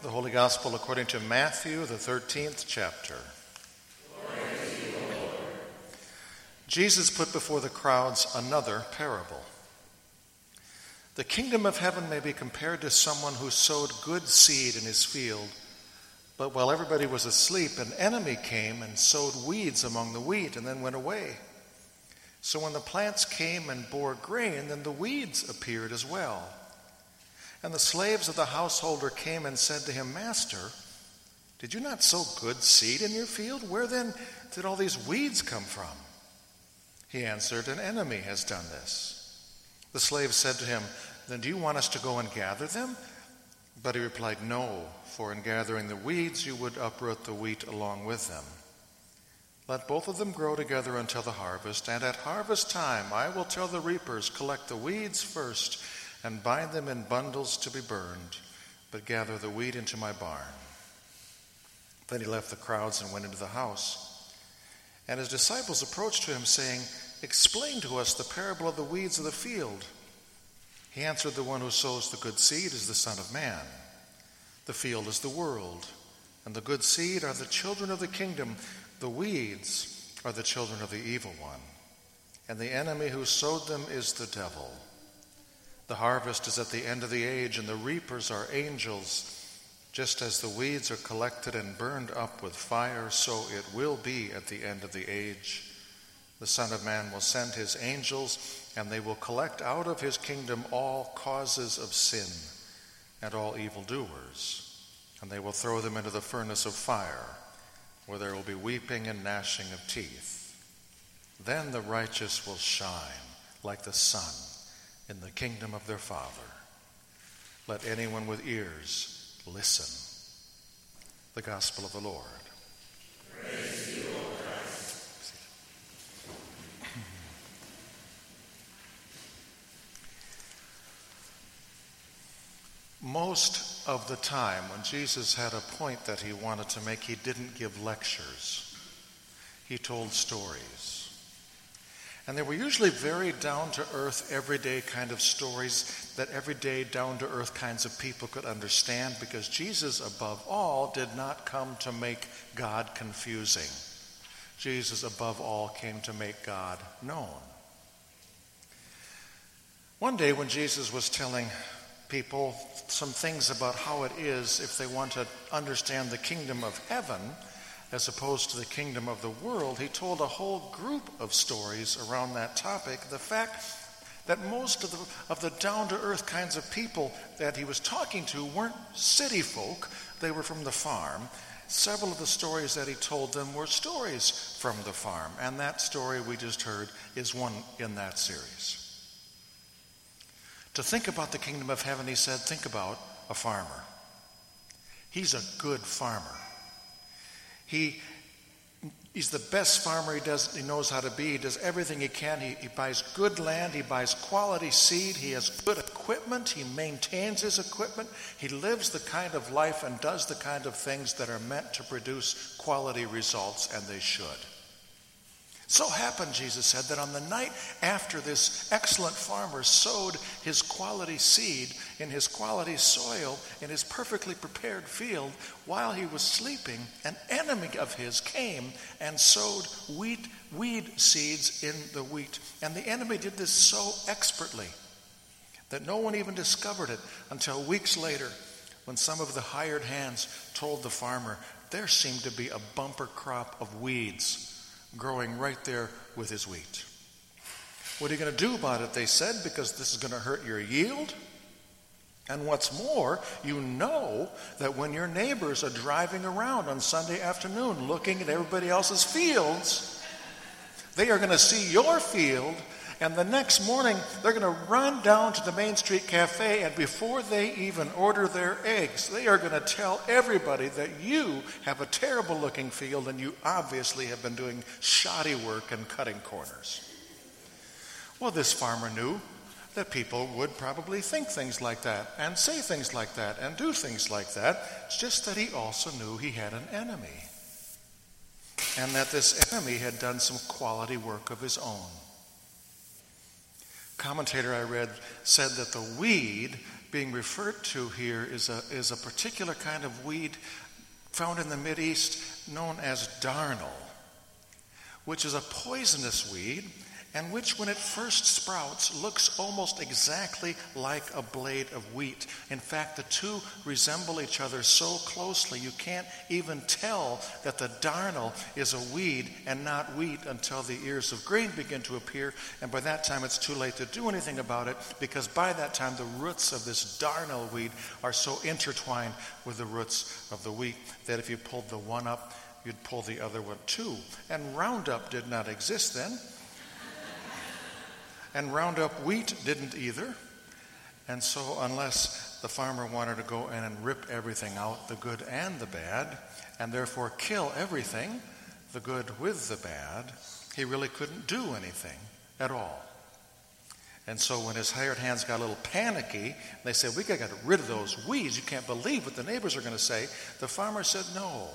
The Holy Gospel according to Matthew, the 13th chapter. Jesus put before the crowds another parable. The kingdom of heaven may be compared to someone who sowed good seed in his field, but while everybody was asleep, an enemy came and sowed weeds among the wheat and then went away. So when the plants came and bore grain, then the weeds appeared as well. And the slaves of the householder came and said to him, Master, did you not sow good seed in your field? Where then did all these weeds come from? He answered, An enemy has done this. The slave said to him, Then do you want us to go and gather them? But he replied, No, for in gathering the weeds you would uproot the wheat along with them. Let both of them grow together until the harvest, and at harvest time I will tell the reapers, Collect the weeds first and bind them in bundles to be burned, but gather the wheat into my barn. Then he left the crowds and went into the house. And his disciples approached to him, saying, Explain to us the parable of the weeds of the field. He answered, The one who sows the good seed is the Son of Man. The field is the world, and the good seed are the children of the kingdom. The weeds are the children of the evil one. And the enemy who sowed them is the devil. The harvest is at the end of the age, and the reapers are angels. Just as the weeds are collected and burned up with fire, so it will be at the end of the age. The Son of Man will send his angels, and they will collect out of his kingdom all causes of sin and all evildoers, and they will throw them into the furnace of fire, where there will be weeping and gnashing of teeth. Then the righteous will shine like the sun in the kingdom of their Father. Let anyone with ears listen. The Gospel of the Lord. Most of the time, when Jesus had a point that he wanted to make, he didn't give lectures. He told stories. And they were usually very down to earth, everyday kind of stories that everyday, down to earth kinds of people could understand because Jesus, above all, did not come to make God confusing. Jesus, above all, came to make God known. One day, when Jesus was telling people some things about how it is if they want to understand the kingdom of heaven, as opposed to the kingdom of the world, he told a whole group of stories around that topic. The fact that most of the, of the down to earth kinds of people that he was talking to weren't city folk, they were from the farm. Several of the stories that he told them were stories from the farm, and that story we just heard is one in that series. To think about the kingdom of heaven, he said, think about a farmer. He's a good farmer. He, he's the best farmer he, does, he knows how to be. He does everything he can. He, he buys good land. He buys quality seed. He has good equipment. He maintains his equipment. He lives the kind of life and does the kind of things that are meant to produce quality results, and they should. So happened, Jesus said, that on the night after this excellent farmer sowed his quality seed in his quality soil in his perfectly prepared field, while he was sleeping, an enemy of his came and sowed wheat, weed seeds in the wheat. And the enemy did this so expertly that no one even discovered it until weeks later when some of the hired hands told the farmer there seemed to be a bumper crop of weeds growing right there with his wheat. What are you going to do about it? They said, because this is going to hurt your yield. And what's more, you know that when your neighbors are driving around on Sunday afternoon looking at everybody else's fields, they are going to see your field and the next morning, they're going to run down to the Main Street Cafe, and before they even order their eggs, they are going to tell everybody that you have a terrible looking field and you obviously have been doing shoddy work and cutting corners. Well, this farmer knew that people would probably think things like that and say things like that and do things like that. It's just that he also knew he had an enemy and that this enemy had done some quality work of his own commentator I read said that the weed being referred to here is a, is a particular kind of weed found in the Mideast known as darnel, which is a poisonous weed and which, when it first sprouts, looks almost exactly like a blade of wheat. In fact, the two resemble each other so closely you can't even tell that the darnel is a weed and not wheat until the ears of grain begin to appear, and by that time it's too late to do anything about it because by that time the roots of this darnel weed are so intertwined with the roots of the wheat that if you pulled the one up, you'd pull the other one too. And Roundup did not exist then. And Roundup wheat didn't either. And so, unless the farmer wanted to go in and rip everything out, the good and the bad, and therefore kill everything, the good with the bad, he really couldn't do anything at all. And so when his hired hands got a little panicky, they said, We got to get rid of those weeds. You can't believe what the neighbors are going to say. The farmer said, No.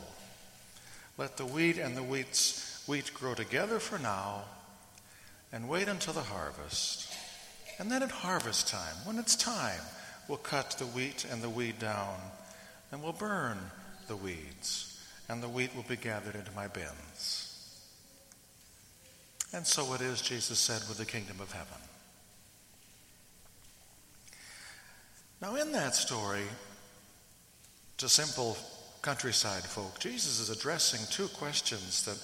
Let the wheat and the wheats, wheat grow together for now, and wait until the harvest. And then at harvest time, when it's time, we'll cut the wheat and the weed down, and we'll burn the weeds, and the wheat will be gathered into my bins. And so it is, Jesus said, with the kingdom of heaven. Now, in that story, to simple countryside folk, Jesus is addressing two questions that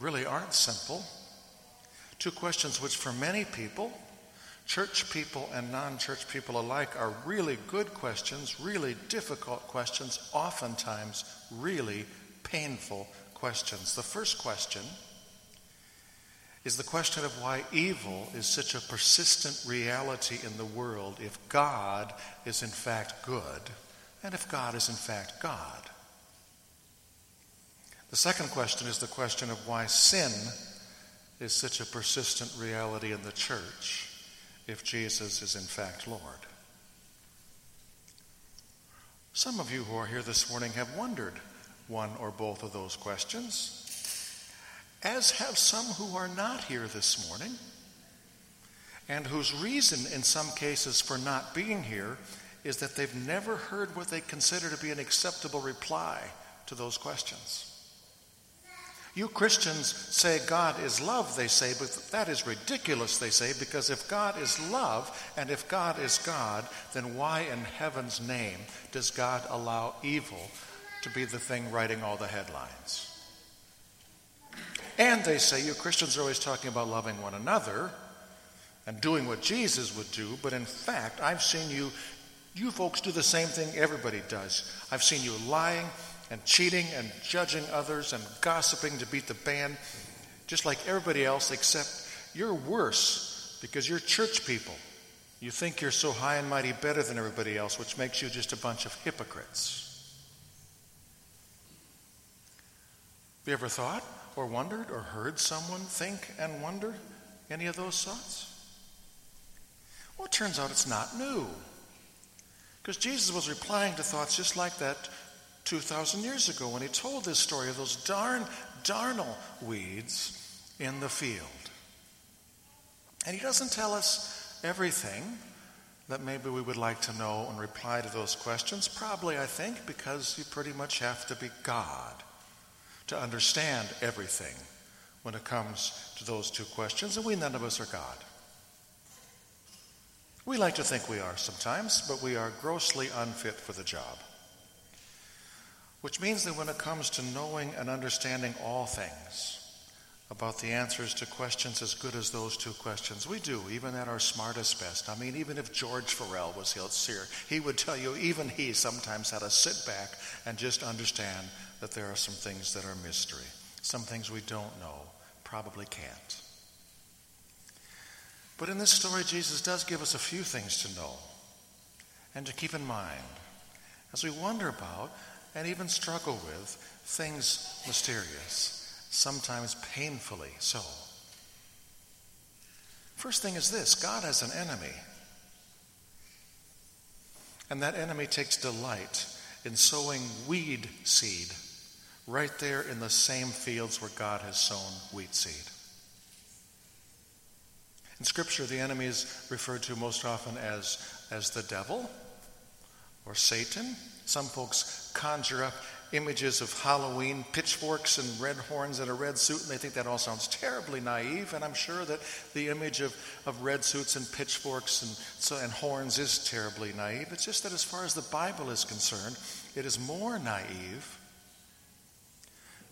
really aren't simple. Two questions which, for many people, church people and non church people alike, are really good questions, really difficult questions, oftentimes really painful questions. The first question is the question of why evil is such a persistent reality in the world if God is in fact good and if God is in fact God. The second question is the question of why sin is such a persistent reality in the church if Jesus is in fact Lord? Some of you who are here this morning have wondered one or both of those questions, as have some who are not here this morning, and whose reason in some cases for not being here is that they've never heard what they consider to be an acceptable reply to those questions. You Christians say God is love, they say, but that is ridiculous, they say, because if God is love and if God is God, then why in heaven's name does God allow evil to be the thing writing all the headlines? And they say, you Christians are always talking about loving one another and doing what Jesus would do, but in fact, I've seen you, you folks do the same thing everybody does. I've seen you lying, and cheating and judging others and gossiping to beat the band, just like everybody else, except you're worse because you're church people. You think you're so high and mighty better than everybody else, which makes you just a bunch of hypocrites. Have you ever thought or wondered or heard someone think and wonder any of those thoughts? Well, it turns out it's not new. Because Jesus was replying to thoughts just like that 2,000 years ago when he told this story of those darn darnel weeds in the field. And he doesn't tell us everything that maybe we would like to know and reply to those questions. Probably, I think, because you pretty much have to be God to understand everything when it comes to those two questions, and we none of us are God. We like to think we are sometimes, but we are grossly unfit for the job. Which means that when it comes to knowing and understanding all things about the answers to questions as good as those two questions, we do, even at our smartest best. I mean, even if George Farrell was here, he would tell you even he sometimes had to sit back and just understand that there are some things that are mystery, some things we don't know, probably can't. But in this story, Jesus does give us a few things to know and to keep in mind as we wonder about and even struggle with things mysterious, sometimes painfully so. First thing is this God has an enemy. And that enemy takes delight in sowing weed seed right there in the same fields where God has sown wheat seed. In Scripture, the enemy is referred to most often as, as the devil or Satan. Some folks conjure up images of Halloween, pitchforks and red horns and a red suit, and they think that all sounds terribly naive. And I'm sure that the image of, of red suits and pitchforks and, so, and horns is terribly naive. It's just that as far as the Bible is concerned, it is more naive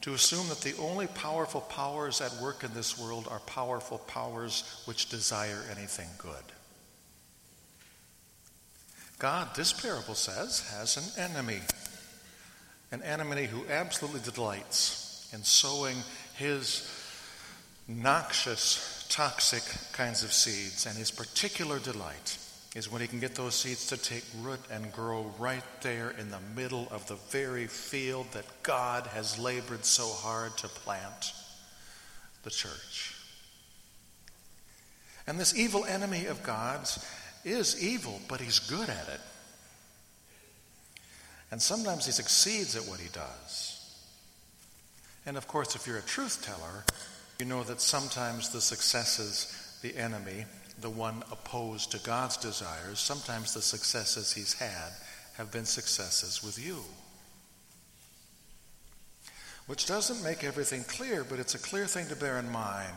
to assume that the only powerful powers at work in this world are powerful powers which desire anything good. God, this parable says, has an enemy an enemy who absolutely delights in sowing his noxious, toxic kinds of seeds. And his particular delight is when he can get those seeds to take root and grow right there in the middle of the very field that God has labored so hard to plant the church. And this evil enemy of God's is evil, but he's good at it. And sometimes he succeeds at what he does. And of course, if you're a truth teller, you know that sometimes the successes, the enemy, the one opposed to God's desires, sometimes the successes he's had have been successes with you. Which doesn't make everything clear, but it's a clear thing to bear in mind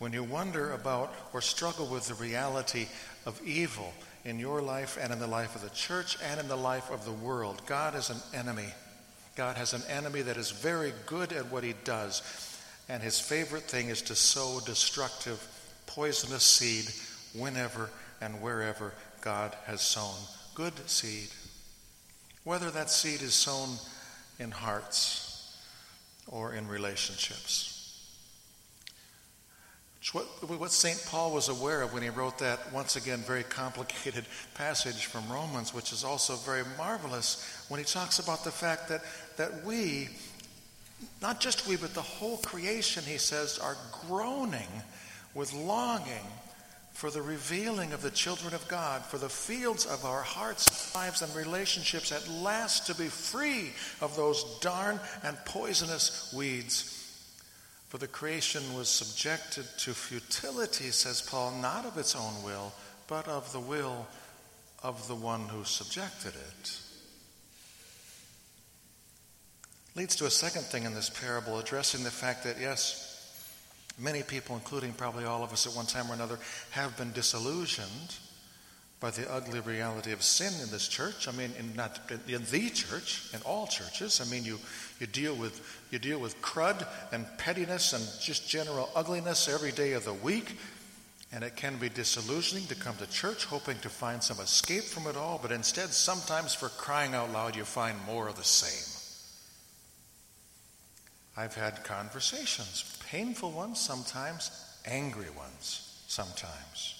when you wonder about or struggle with the reality of evil in your life and in the life of the church and in the life of the world. God is an enemy. God has an enemy that is very good at what he does. And his favorite thing is to sow destructive, poisonous seed whenever and wherever God has sown good seed. Whether that seed is sown in hearts or in relationships. What, what St. Paul was aware of when he wrote that, once again, very complicated passage from Romans, which is also very marvelous, when he talks about the fact that, that we, not just we, but the whole creation, he says, are groaning with longing for the revealing of the children of God, for the fields of our hearts, lives, and relationships at last to be free of those darn and poisonous weeds for the creation was subjected to futility, says Paul, not of its own will, but of the will of the one who subjected it. Leads to a second thing in this parable, addressing the fact that, yes, many people, including probably all of us at one time or another, have been disillusioned by the ugly reality of sin in this church. I mean, in not in the church, in all churches. I mean, you you deal with you deal with crud and pettiness and just general ugliness every day of the week. And it can be disillusioning to come to church hoping to find some escape from it all, but instead, sometimes for crying out loud, you find more of the same. I've had conversations, painful ones sometimes, angry ones sometimes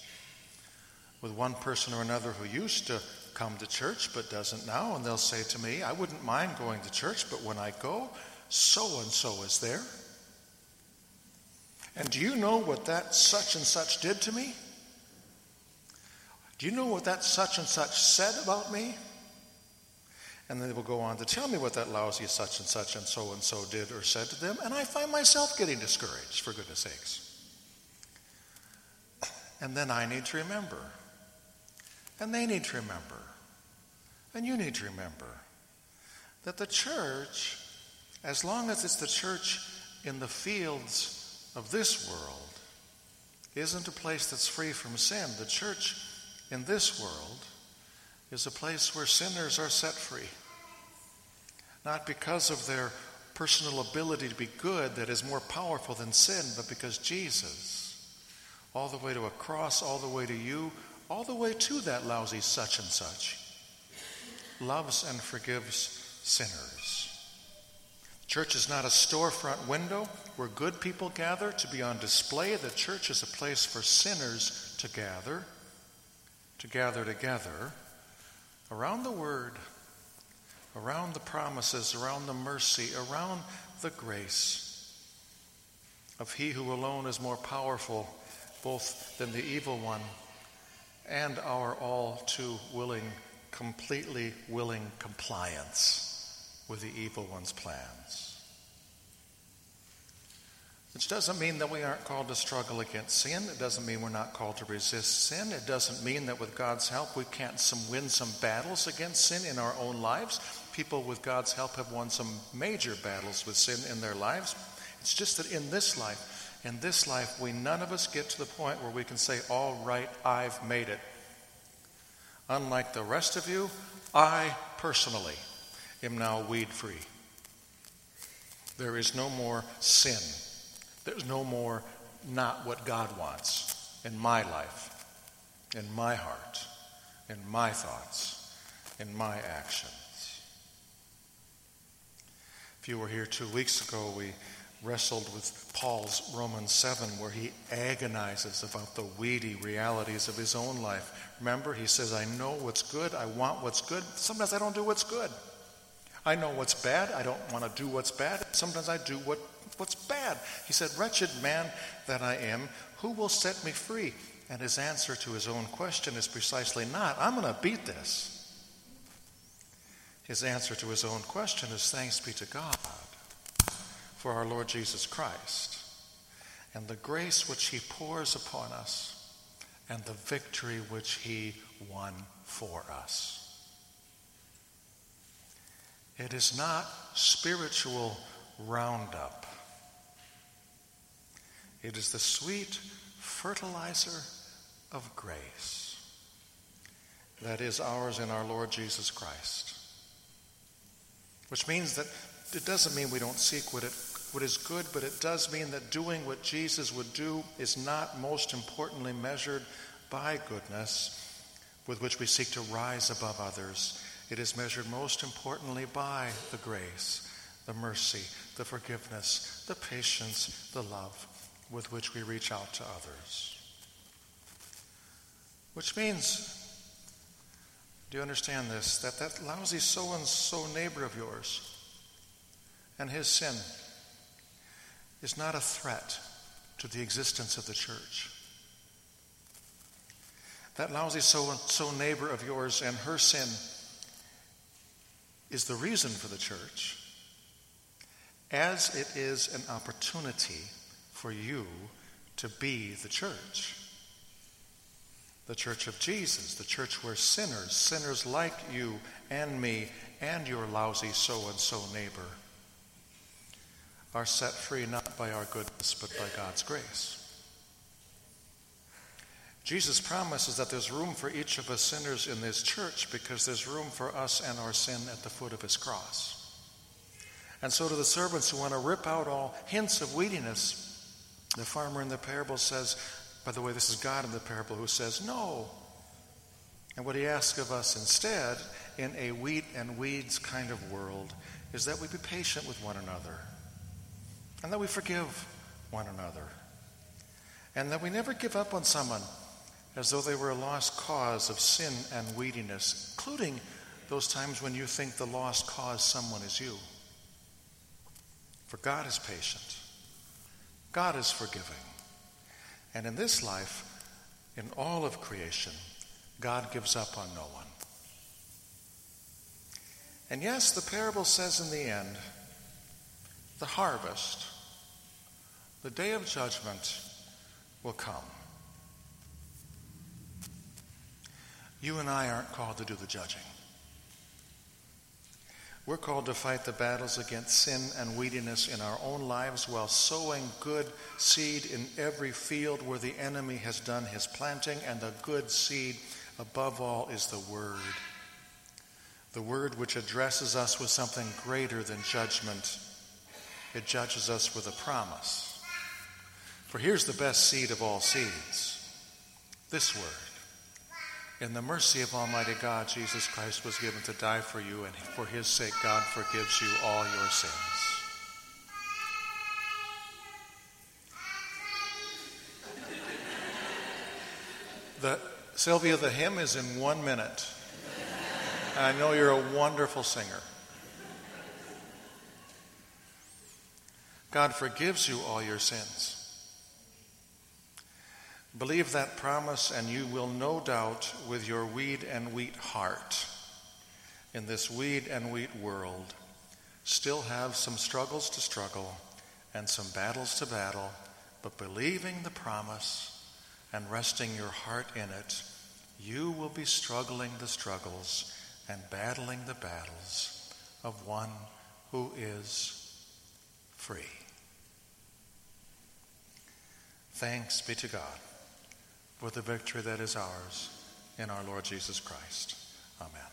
with one person or another who used to come to church but doesn't now, and they'll say to me, I wouldn't mind going to church, but when I go, so and so is there. And do you know what that such and such did to me? Do you know what that such and such said about me? And then they will go on to tell me what that lousy such and such and so and so did or said to them, and I find myself getting discouraged, for goodness sakes. And then I need to remember and they need to remember, and you need to remember, that the church, as long as it's the church in the fields of this world, isn't a place that's free from sin. The church in this world is a place where sinners are set free. Not because of their personal ability to be good that is more powerful than sin, but because Jesus, all the way to a cross, all the way to you, all the way to that lousy such and such, loves and forgives sinners. Church is not a storefront window where good people gather to be on display. The church is a place for sinners to gather, to gather together around the word, around the promises, around the mercy, around the grace of He who alone is more powerful both than the evil one and our all too willing, completely willing compliance with the evil one's plans. Which doesn't mean that we aren't called to struggle against sin. It doesn't mean we're not called to resist sin. It doesn't mean that with God's help we can't some, win some battles against sin in our own lives. People with God's help have won some major battles with sin in their lives. It's just that in this life, in this life, we none of us get to the point where we can say, All right, I've made it. Unlike the rest of you, I personally am now weed free. There is no more sin there's no more not what God wants in my life, in my heart, in my thoughts, in my actions. If you were here two weeks ago, we wrestled with Paul's Romans 7, where he agonizes about the weedy realities of his own life. Remember, he says, I know what's good, I want what's good. Sometimes I don't do what's good. I know what's bad, I don't want to do what's bad. Sometimes I do what What's bad? He said, Wretched man that I am, who will set me free? And his answer to his own question is precisely not, I'm going to beat this. His answer to his own question is thanks be to God for our Lord Jesus Christ and the grace which he pours upon us and the victory which he won for us. It is not spiritual roundup. It is the sweet fertilizer of grace that is ours in our Lord Jesus Christ. Which means that it doesn't mean we don't seek what, it, what is good, but it does mean that doing what Jesus would do is not most importantly measured by goodness with which we seek to rise above others. It is measured most importantly by the grace, the mercy, the forgiveness, the patience, the love with which we reach out to others. Which means, do you understand this? That that lousy so and so neighbor of yours and his sin is not a threat to the existence of the church. That lousy so and so neighbor of yours and her sin is the reason for the church, as it is an opportunity for you to be the church. The church of Jesus, the church where sinners, sinners like you and me and your lousy so and so neighbor, are set free not by our goodness but by God's grace. Jesus promises that there's room for each of us sinners in this church because there's room for us and our sin at the foot of his cross. And so, to the servants who want to rip out all hints of weediness, the farmer in the parable says, by the way, this is God in the parable who says, no. And what he asks of us instead, in a wheat and weeds kind of world, is that we be patient with one another and that we forgive one another and that we never give up on someone as though they were a lost cause of sin and weediness, including those times when you think the lost cause someone is you. For God is patient. God is forgiving. And in this life, in all of creation, God gives up on no one. And yes, the parable says in the end, the harvest, the day of judgment will come. You and I aren't called to do the judging. We're called to fight the battles against sin and weediness in our own lives while sowing good seed in every field where the enemy has done his planting. And the good seed, above all, is the Word. The Word which addresses us with something greater than judgment, it judges us with a promise. For here's the best seed of all seeds this Word. In the mercy of Almighty God, Jesus Christ was given to die for you, and for his sake, God forgives you all your sins. The, Sylvia, the hymn is in one minute. I know you're a wonderful singer. God forgives you all your sins. Believe that promise, and you will no doubt, with your weed and wheat heart, in this weed and wheat world, still have some struggles to struggle and some battles to battle, but believing the promise and resting your heart in it, you will be struggling the struggles and battling the battles of one who is free. Thanks be to God for the victory that is ours in our Lord Jesus Christ. Amen.